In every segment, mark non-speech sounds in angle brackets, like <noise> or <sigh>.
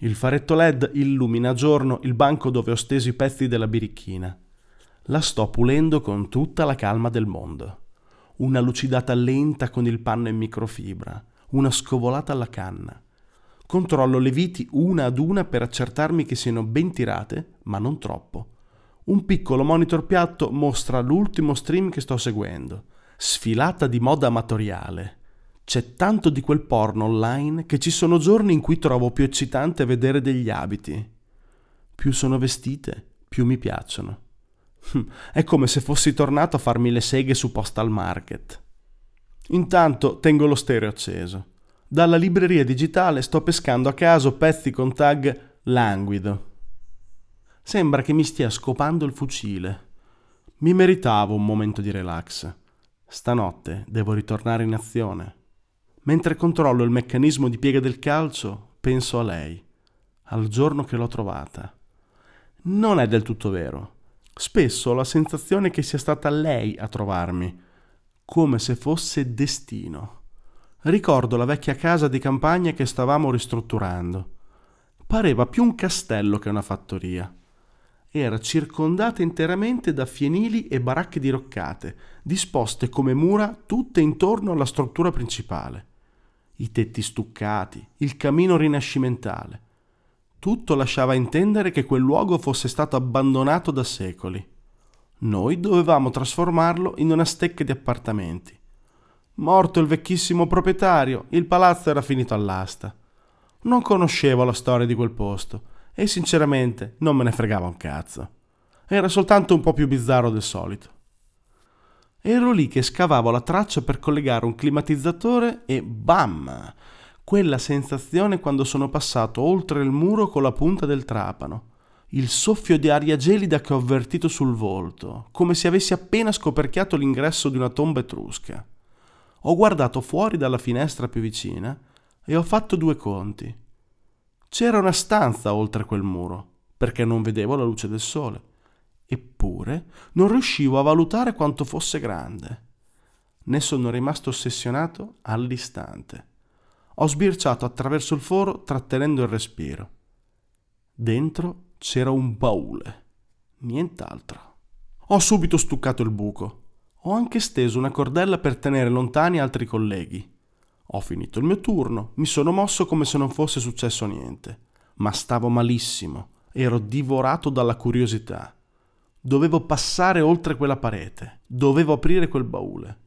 Il faretto LED illumina a giorno il banco dove ho steso i pezzi della birichina. La sto pulendo con tutta la calma del mondo. Una lucidata lenta con il panno in microfibra, una scovolata alla canna. Controllo le viti una ad una per accertarmi che siano ben tirate, ma non troppo. Un piccolo monitor piatto mostra l'ultimo stream che sto seguendo. Sfilata di moda amatoriale. C'è tanto di quel porno online che ci sono giorni in cui trovo più eccitante vedere degli abiti. Più sono vestite, più mi piacciono. È come se fossi tornato a farmi le seghe su Postal Market. Intanto tengo lo stereo acceso. Dalla libreria digitale sto pescando a caso pezzi con tag languido Sembra che mi stia scopando il fucile. Mi meritavo un momento di relax. Stanotte devo ritornare in azione. Mentre controllo il meccanismo di piega del calcio, penso a lei, al giorno che l'ho trovata. Non è del tutto vero. Spesso ho la sensazione che sia stata lei a trovarmi, come se fosse destino. Ricordo la vecchia casa di campagna che stavamo ristrutturando. Pareva più un castello che una fattoria era circondata interamente da fienili e baracche diroccate, disposte come mura tutte intorno alla struttura principale. I tetti stuccati, il camino rinascimentale. Tutto lasciava intendere che quel luogo fosse stato abbandonato da secoli. Noi dovevamo trasformarlo in una stecca di appartamenti. Morto il vecchissimo proprietario, il palazzo era finito all'asta. Non conoscevo la storia di quel posto e sinceramente non me ne fregava un cazzo. Era soltanto un po' più bizzarro del solito. Ero lì che scavavo la traccia per collegare un climatizzatore e bam! Quella sensazione quando sono passato oltre il muro con la punta del trapano. Il soffio di aria gelida che ho avvertito sul volto, come se avessi appena scoperchiato l'ingresso di una tomba etrusca. Ho guardato fuori dalla finestra più vicina e ho fatto due conti. C'era una stanza oltre quel muro, perché non vedevo la luce del sole. Eppure non riuscivo a valutare quanto fosse grande. Ne sono rimasto ossessionato all'istante. Ho sbirciato attraverso il foro trattenendo il respiro. Dentro c'era un baule, nient'altro. Ho subito stuccato il buco. Ho anche steso una cordella per tenere lontani altri colleghi. Ho finito il mio turno, mi sono mosso come se non fosse successo niente, ma stavo malissimo, ero divorato dalla curiosità. Dovevo passare oltre quella parete, dovevo aprire quel baule.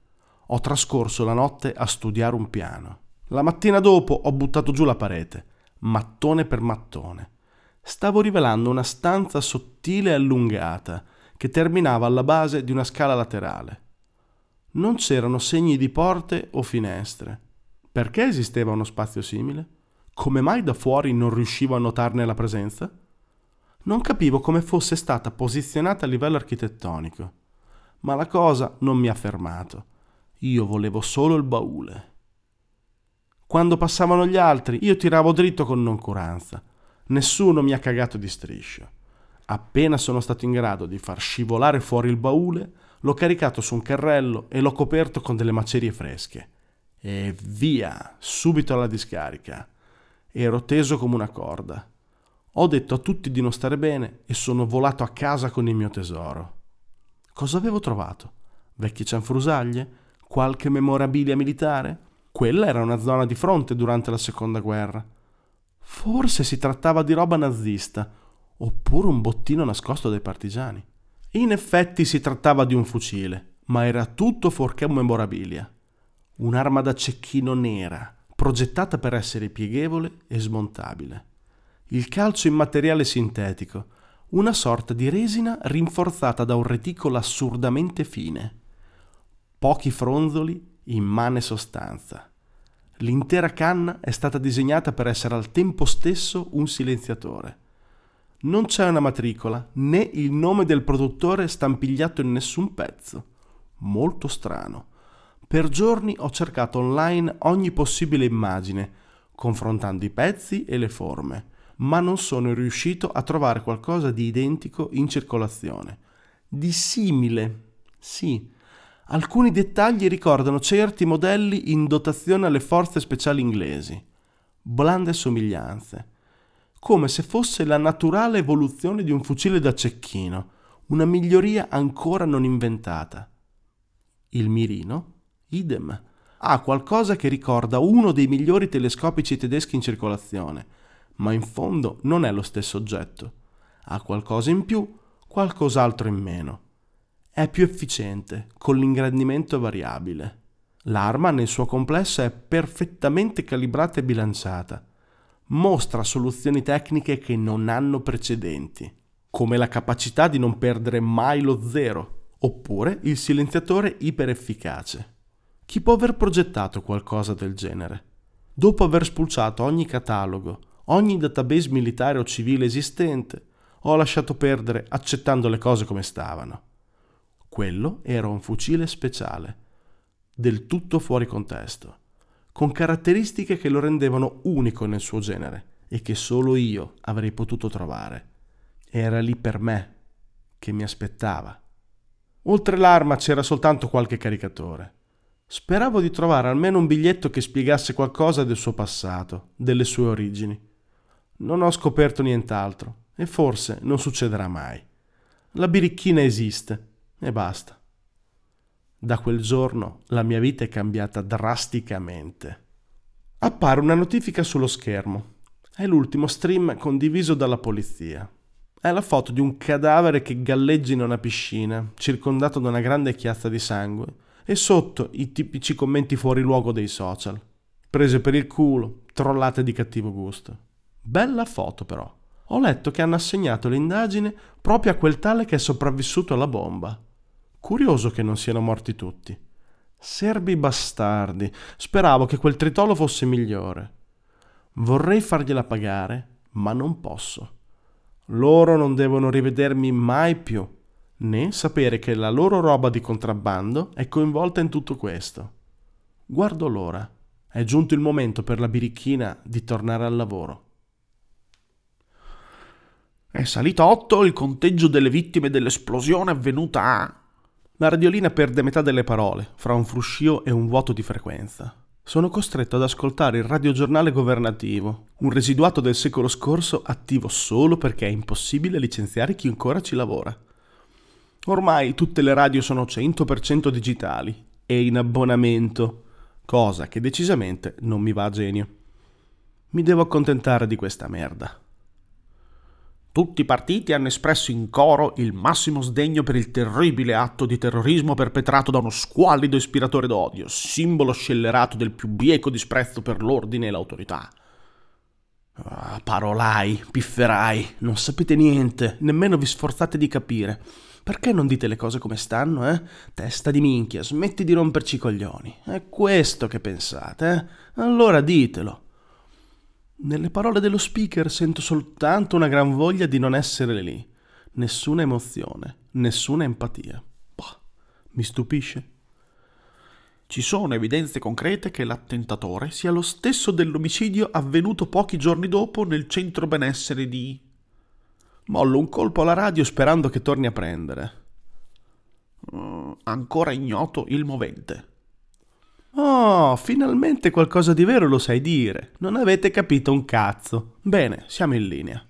Ho trascorso la notte a studiare un piano. La mattina dopo ho buttato giù la parete, mattone per mattone. Stavo rivelando una stanza sottile e allungata che terminava alla base di una scala laterale. Non c'erano segni di porte o finestre perché esisteva uno spazio simile? Come mai da fuori non riuscivo a notarne la presenza? Non capivo come fosse stata posizionata a livello architettonico, ma la cosa non mi ha fermato. Io volevo solo il baule. Quando passavano gli altri, io tiravo dritto con noncuranza. Nessuno mi ha cagato di striscio. Appena sono stato in grado di far scivolare fuori il baule, l'ho caricato su un carrello e l'ho coperto con delle macerie fresche e via, subito alla discarica. Ero teso come una corda. Ho detto a tutti di non stare bene e sono volato a casa con il mio tesoro. Cosa avevo trovato? Vecchie cianfrusaglie? Qualche memorabilia militare? Quella era una zona di fronte durante la seconda guerra. Forse si trattava di roba nazista, oppure un bottino nascosto dai partigiani. In effetti si trattava di un fucile, ma era tutto fuorché memorabilia un'arma da cecchino nera, progettata per essere pieghevole e smontabile. Il calcio in materiale sintetico, una sorta di resina rinforzata da un reticolo assurdamente fine. Pochi fronzoli, immane sostanza. L'intera canna è stata disegnata per essere al tempo stesso un silenziatore. Non c'è una matricola né il nome del produttore stampigliato in nessun pezzo. Molto strano. Per giorni ho cercato online ogni possibile immagine, confrontando i pezzi e le forme, ma non sono riuscito a trovare qualcosa di identico in circolazione. Di simile, sì. Alcuni dettagli ricordano certi modelli in dotazione alle forze speciali inglesi. Blande somiglianze. come se fosse la naturale evoluzione di un fucile da cecchino, una miglioria ancora non inventata. Il mirino, idem, ha qualcosa che ricorda uno dei migliori telescopici tedeschi in circolazione, ma in fondo non è lo stesso oggetto. Ha qualcosa in più, qualcos'altro in meno. È più efficiente, con l'ingrandimento variabile. L'arma nel suo complesso è perfettamente calibrata e bilanciata. Mostra soluzioni tecniche che non hanno precedenti, come la capacità di non perdere mai lo zero, oppure il silenziatore iperefficace. Chi può aver progettato qualcosa del genere? Dopo aver spulciato ogni catalogo, ogni database militare o civile esistente, ho lasciato perdere accettando le cose come stavano. Quello era un fucile speciale, del tutto fuori contesto, con caratteristiche che lo rendevano unico nel suo genere e che solo io avrei potuto trovare. Era lì per me, che mi aspettava. Oltre l'arma c'era soltanto qualche caricatore. Speravo di trovare almeno un biglietto che spiegasse qualcosa del suo passato, delle sue origini. Non ho scoperto nient'altro e forse non succederà mai. La birichina esiste e basta. Da quel giorno la mia vita è cambiata drasticamente. Appare una notifica sullo schermo. È l'ultimo stream condiviso dalla polizia. È la foto di un cadavere che galleggia in una piscina, circondato da una grande chiazza di sangue e sotto i tipici commenti fuori luogo dei social. Prese per il culo, trollate di cattivo gusto. Bella foto però. Ho letto che hanno assegnato l'indagine proprio a quel tale che è sopravvissuto alla bomba. Curioso che non siano morti tutti. Serbi bastardi. Speravo che quel tritolo fosse migliore. Vorrei fargliela pagare, ma non posso. Loro non devono rivedermi mai più né sapere che la loro roba di contrabbando è coinvolta in tutto questo. Guardo l'ora. È giunto il momento per la birichina di tornare al lavoro. È salito a 8 il conteggio delle vittime dell'esplosione avvenuta a... La radiolina perde metà delle parole, fra un fruscio e un vuoto di frequenza. Sono costretto ad ascoltare il radiogiornale governativo, un residuato del secolo scorso attivo solo perché è impossibile licenziare chi ancora ci lavora. Ormai tutte le radio sono 100% digitali e in abbonamento, cosa che decisamente non mi va a genio. Mi devo accontentare di questa merda. Tutti i partiti hanno espresso in coro il massimo sdegno per il terribile atto di terrorismo perpetrato da uno squallido ispiratore d'odio, simbolo scellerato del più bieco disprezzo per l'ordine e l'autorità. Ah, parolai, pifferai, non sapete niente, nemmeno vi sforzate di capire. Perché non dite le cose come stanno, eh? Testa di minchia, smetti di romperci i coglioni. È questo che pensate, eh? Allora ditelo. Nelle parole dello speaker sento soltanto una gran voglia di non essere lì. Nessuna emozione, nessuna empatia. Bah, mi stupisce. Ci sono evidenze concrete che l'attentatore sia lo stesso dell'omicidio avvenuto pochi giorni dopo nel centro benessere di Mollo un colpo alla radio sperando che torni a prendere. Uh, ancora ignoto il movente. Oh, finalmente qualcosa di vero lo sai dire. Non avete capito un cazzo. Bene, siamo in linea.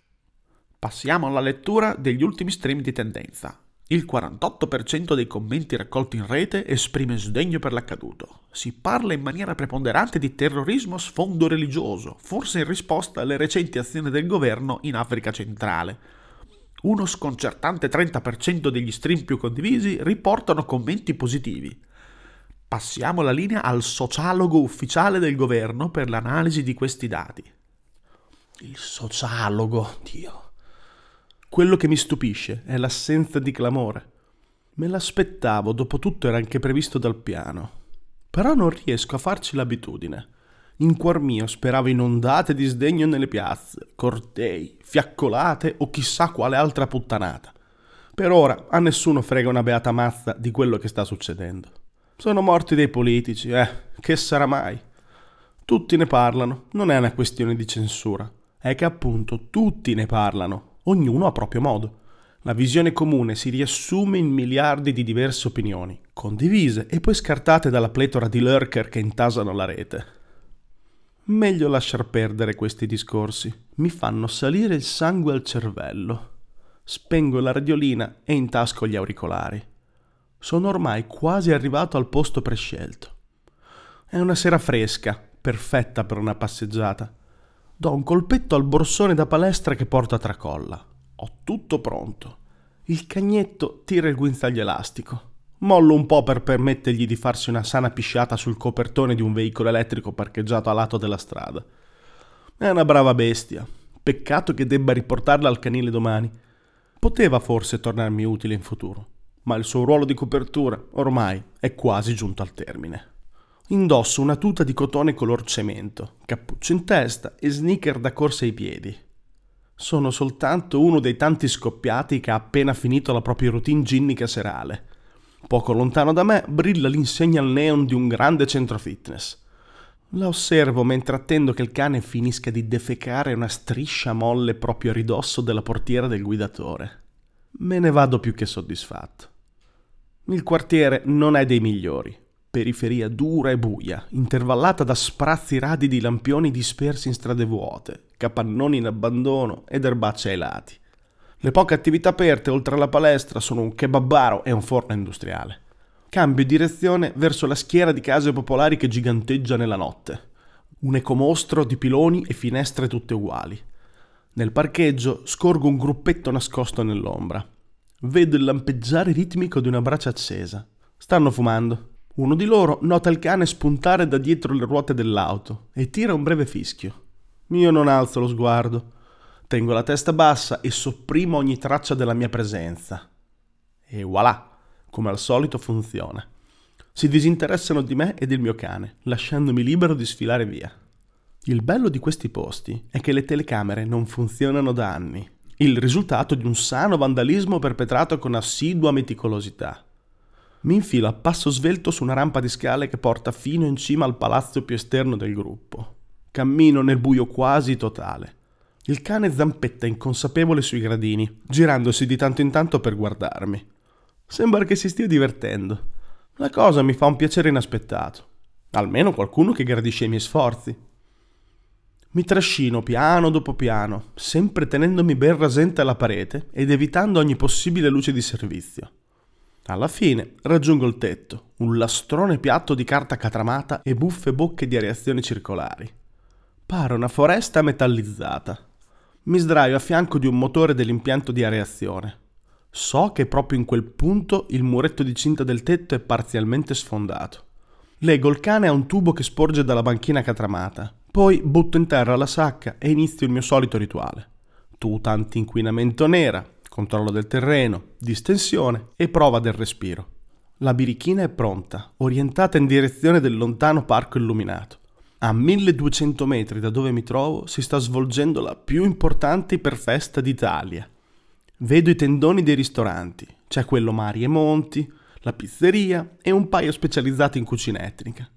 Passiamo alla lettura degli ultimi stream di tendenza. Il 48% dei commenti raccolti in rete esprime sdegno per l'accaduto. Si parla in maniera preponderante di terrorismo a sfondo religioso, forse in risposta alle recenti azioni del governo in Africa centrale. Uno sconcertante 30% degli stream più condivisi riportano commenti positivi. Passiamo la linea al sociologo ufficiale del governo per l'analisi di questi dati. Il sociologo, Dio. Quello che mi stupisce è l'assenza di clamore. Me l'aspettavo, dopo tutto era anche previsto dal piano. Però non riesco a farci l'abitudine. In cuor mio speravo in ondate di sdegno nelle piazze, cortei, fiaccolate o chissà quale altra puttanata. Per ora a nessuno frega una beata mazza di quello che sta succedendo. Sono morti dei politici, eh, che sarà mai? Tutti ne parlano, non è una questione di censura, è che appunto tutti ne parlano, ognuno a proprio modo. La visione comune si riassume in miliardi di diverse opinioni, condivise e poi scartate dalla pletora di lurker che intasano la rete. Meglio lasciar perdere questi discorsi. mi fanno salire il sangue al cervello. Spengo la radiolina e intasco gli auricolari. Sono ormai quasi arrivato al posto prescelto. È una sera fresca, perfetta per una passeggiata. Do un colpetto al borsone da palestra che porta a tracolla. Ho tutto pronto. Il cagnetto tira il guinzaglio elastico. Mollo un po' per permettergli di farsi una sana pisciata sul copertone di un veicolo elettrico parcheggiato a lato della strada. È una brava bestia. Peccato che debba riportarla al canile domani. Poteva forse tornarmi utile in futuro, ma il suo ruolo di copertura ormai è quasi giunto al termine. Indosso una tuta di cotone color cemento, cappuccio in testa e sneaker da corsa ai piedi. Sono soltanto uno dei tanti scoppiati che ha appena finito la propria routine ginnica serale. Poco lontano da me brilla l'insegna al neon di un grande centro fitness. La osservo mentre attendo che il cane finisca di defecare una striscia molle proprio a ridosso della portiera del guidatore. Me ne vado più che soddisfatto. Il quartiere non è dei migliori. Periferia dura e buia, intervallata da sprazzi radi di lampioni dispersi in strade vuote, capannoni in abbandono ed erbacce ai lati. Le poche attività aperte oltre alla palestra sono un kebabaro e un forno industriale. Cambio direzione verso la schiera di case popolari che giganteggia nella notte. Un ecomostro di piloni e finestre tutte uguali. Nel parcheggio scorgo un gruppetto nascosto nell'ombra. Vedo il lampeggiare ritmico di una brace accesa. Stanno fumando. Uno di loro nota il cane spuntare da dietro le ruote dell'auto e tira un breve fischio. Io non alzo lo sguardo. Tengo la testa bassa e sopprimo ogni traccia della mia presenza. E voilà! come al solito funziona. Si disinteressano di me e del mio cane, lasciandomi libero di sfilare via. Il bello di questi posti è che le telecamere non funzionano da anni, il risultato di un sano vandalismo perpetrato con assidua meticolosità. Mi infilo a passo svelto su una rampa di scale che porta fino in cima al palazzo più esterno del gruppo. Cammino nel buio quasi totale. Il cane zampetta inconsapevole sui gradini, girandosi di tanto in tanto per guardarmi. Sembra che si stia divertendo. La cosa mi fa un piacere inaspettato. Almeno qualcuno che gradisce i miei sforzi. Mi trascino piano dopo piano, sempre tenendomi ben rasente alla parete ed evitando ogni possibile luce di servizio. Alla fine raggiungo il tetto, un lastrone piatto di carta catramata e buffe bocche di areazione circolari. Pare una foresta metallizzata. Mi sdraio a fianco di un motore dell'impianto di areazione. So che proprio in quel punto il muretto di cinta del tetto è parzialmente sfondato. Leggo il cane a un tubo che sporge dalla banchina catramata. Poi butto in terra la sacca e inizio il mio solito rituale. Tuta anti-inquinamento nera, controllo del terreno, distensione e prova del respiro. La birichina è pronta, orientata in direzione del lontano parco illuminato. A 1200 metri da dove mi trovo si sta svolgendo la più importante iperfesta d'Italia. Vedo i tendoni dei ristoranti, c'è quello Mari e Monti, la pizzeria e un paio specializzato in cucina etnica.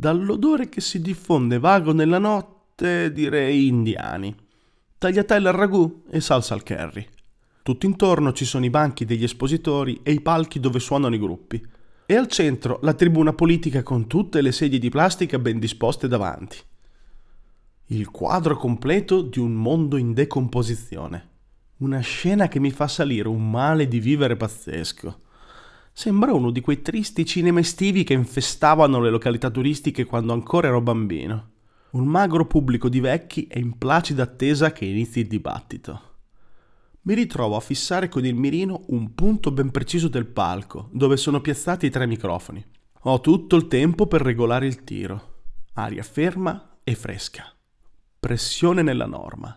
Dall'odore che si diffonde vago nella notte, direi indiani. Tagliatelle al ragù e salsa al curry. Tutto intorno ci sono i banchi degli espositori e i palchi dove suonano i gruppi. E al centro la tribuna politica con tutte le sedie di plastica ben disposte davanti. Il quadro completo di un mondo in decomposizione. Una scena che mi fa salire un male di vivere pazzesco. Sembra uno di quei tristi cinema estivi che infestavano le località turistiche quando ancora ero bambino. Un magro pubblico di vecchi è in placida attesa che inizi il dibattito. Mi ritrovo a fissare con il mirino un punto ben preciso del palco, dove sono piazzati i tre microfoni. Ho tutto il tempo per regolare il tiro. Aria ferma e fresca. Pressione nella norma.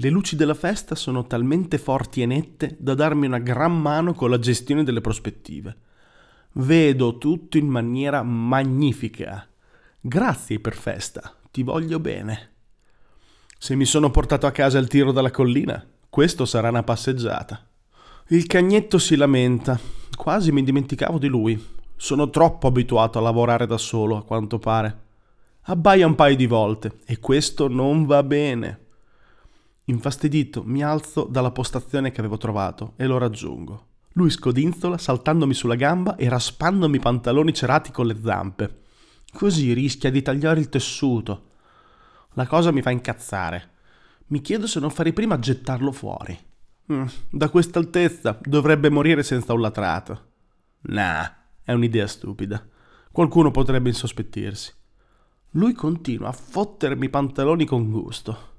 Le luci della festa sono talmente forti e nette da darmi una gran mano con la gestione delle prospettive. Vedo tutto in maniera magnifica. Grazie per festa, ti voglio bene. Se mi sono portato a casa il tiro dalla collina, questo sarà una passeggiata. Il cagnetto si lamenta, quasi mi dimenticavo di lui. Sono troppo abituato a lavorare da solo, a quanto pare. Abbaia un paio di volte e questo non va bene. Infastidito, mi alzo dalla postazione che avevo trovato e lo raggiungo. Lui scodinzola saltandomi sulla gamba e raspandomi i pantaloni cerati con le zampe. Così rischia di tagliare il tessuto. La cosa mi fa incazzare. Mi chiedo se non farei prima gettarlo fuori. Mm, da questa altezza dovrebbe morire senza un latrato. Nah, è un'idea stupida. Qualcuno potrebbe insospettirsi. Lui continua a fottermi i pantaloni con gusto.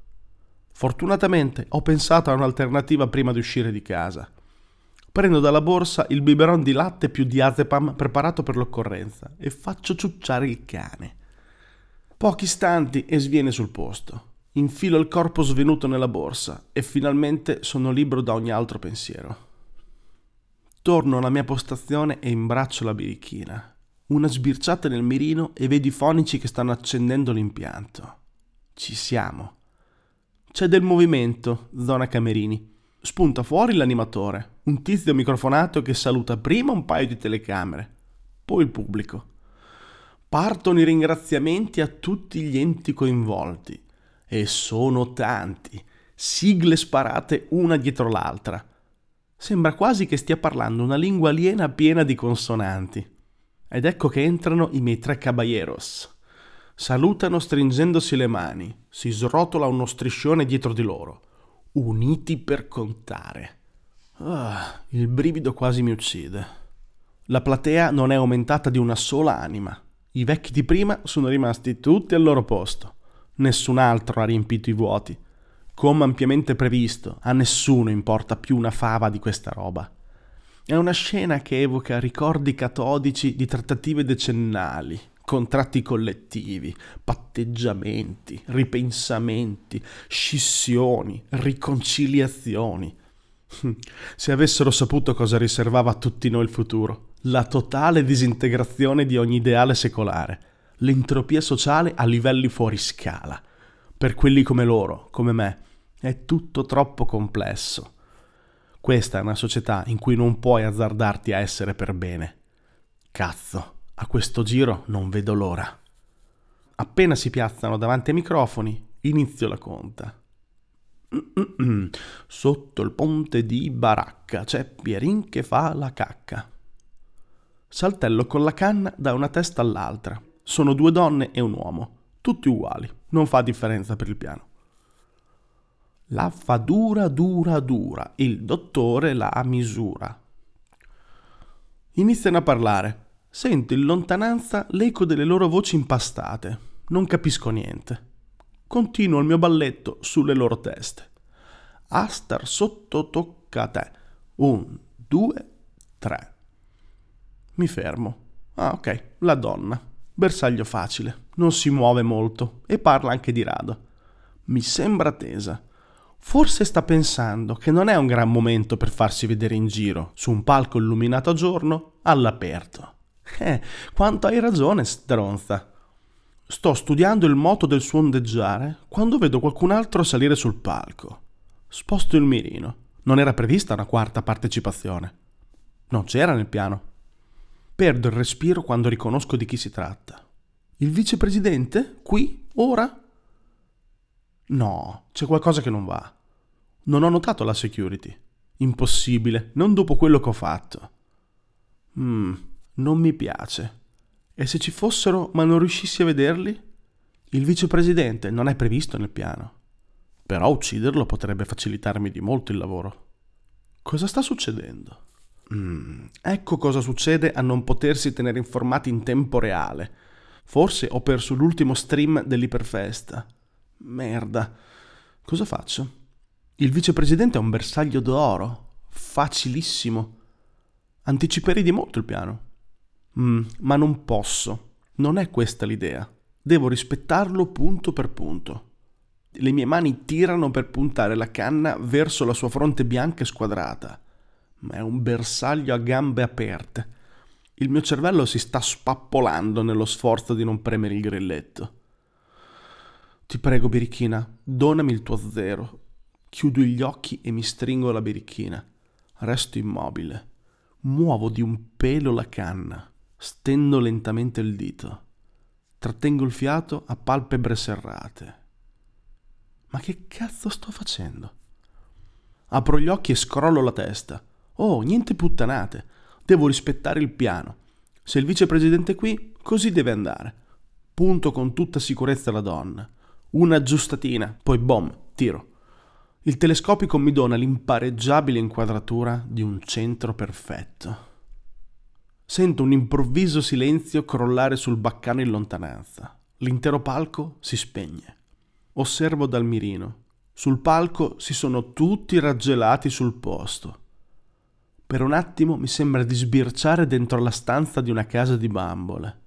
Fortunatamente ho pensato a un'alternativa prima di uscire di casa. Prendo dalla borsa il biberon di latte più diazepam preparato per l'occorrenza e faccio ciucciare il cane. Pochi istanti e sviene sul posto. Infilo il corpo svenuto nella borsa e finalmente sono libero da ogni altro pensiero. Torno alla mia postazione e imbraccio la birichina. Una sbirciata nel mirino e vedo i fonici che stanno accendendo l'impianto. Ci siamo. C'è del movimento, zona Camerini. Spunta fuori l'animatore, un tizio microfonato che saluta prima un paio di telecamere, poi il pubblico. Partono i ringraziamenti a tutti gli enti coinvolti. E sono tanti. Sigle sparate una dietro l'altra. Sembra quasi che stia parlando una lingua aliena piena di consonanti. Ed ecco che entrano i miei tre caballeros. Salutano stringendosi le mani, si srotola uno striscione dietro di loro, uniti per contare. Ah, il brivido quasi mi uccide. La platea non è aumentata di una sola anima. I vecchi di prima sono rimasti tutti al loro posto. Nessun altro ha riempito i vuoti. Come ampiamente previsto, a nessuno importa più una fava di questa roba. È una scena che evoca ricordi catodici di trattative decennali, contratti collettivi, patteggiamenti, ripensamenti, scissioni, riconciliazioni. <laughs> Se avessero saputo cosa riservava a tutti noi il futuro, la totale disintegrazione di ogni ideale secolare, l'entropia sociale a livelli fuori scala. Per quelli come loro, come me, è tutto troppo complesso. Questa è una società in cui non puoi azzardarti a essere per bene. Cazzo. A questo giro non vedo l'ora. Appena si piazzano davanti ai microfoni, inizio la conta. <clears throat> Sotto il ponte di Baracca c'è Pierin che fa la cacca. Saltello con la canna da una testa all'altra. Sono due donne e un uomo, tutti uguali, non fa differenza per il piano. La fa dura, dura, dura, il dottore la misura. Iniziano a parlare. Sento in lontananza l'eco delle loro voci impastate. Non capisco niente. Continuo il mio balletto sulle loro teste. A star sotto tocca a te. Un, due, tre. Mi fermo. Ah, ok, la donna. Bersaglio facile, non si muove molto e parla anche di rado. Mi sembra tesa. Forse sta pensando che non è un gran momento per farsi vedere in giro, su un palco illuminato a giorno, all'aperto. Eh, quanto hai ragione, stronza. Sto studiando il moto del suo ondeggiare quando vedo qualcun altro salire sul palco. Sposto il mirino. Non era prevista una quarta partecipazione. Non c'era nel piano. Perdo il respiro quando riconosco di chi si tratta. Il vicepresidente? Qui? Ora? No, c'è qualcosa che non va. Non ho notato la security. Impossibile, non dopo quello che ho fatto. Mmm, non mi piace. E se ci fossero ma non riuscissi a vederli? Il vicepresidente non è previsto nel piano. Però ucciderlo potrebbe facilitarmi di molto il lavoro. Cosa sta succedendo? Mm, ecco cosa succede a non potersi tenere informati in tempo reale. Forse ho perso l'ultimo stream dell'Iperfesta. Merda. Cosa faccio? Il vicepresidente è un bersaglio d'oro. Facilissimo. Anticiperei di molto il piano. Mm, ma non posso. Non è questa l'idea. Devo rispettarlo punto per punto. Le mie mani tirano per puntare la canna verso la sua fronte bianca e squadrata. Ma è un bersaglio a gambe aperte. Il mio cervello si sta spappolando nello sforzo di non premere il grilletto. Ti prego, birichina, donami il tuo zero. Chiudo gli occhi e mi stringo la birichina. Resto immobile. Muovo di un pelo la canna. Stendo lentamente il dito. Trattengo il fiato a palpebre serrate. Ma che cazzo sto facendo? Apro gli occhi e scrollo la testa. Oh, niente puttanate. Devo rispettare il piano. Se il vicepresidente è qui, così deve andare. Punto con tutta sicurezza la donna. Una aggiustatina, poi bom, tiro. Il telescopico mi dona l'impareggiabile inquadratura di un centro perfetto. Sento un improvviso silenzio crollare sul baccano in lontananza. L'intero palco si spegne. Osservo dal mirino. Sul palco si sono tutti raggelati sul posto. Per un attimo mi sembra di sbirciare dentro la stanza di una casa di bambole.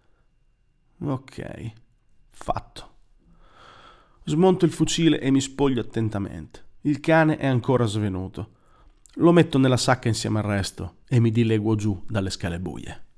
Ok, fatto. Smonto il fucile e mi spoglio attentamente. Il cane è ancora svenuto. Lo metto nella sacca insieme al resto e mi dileguo giù dalle scale buie.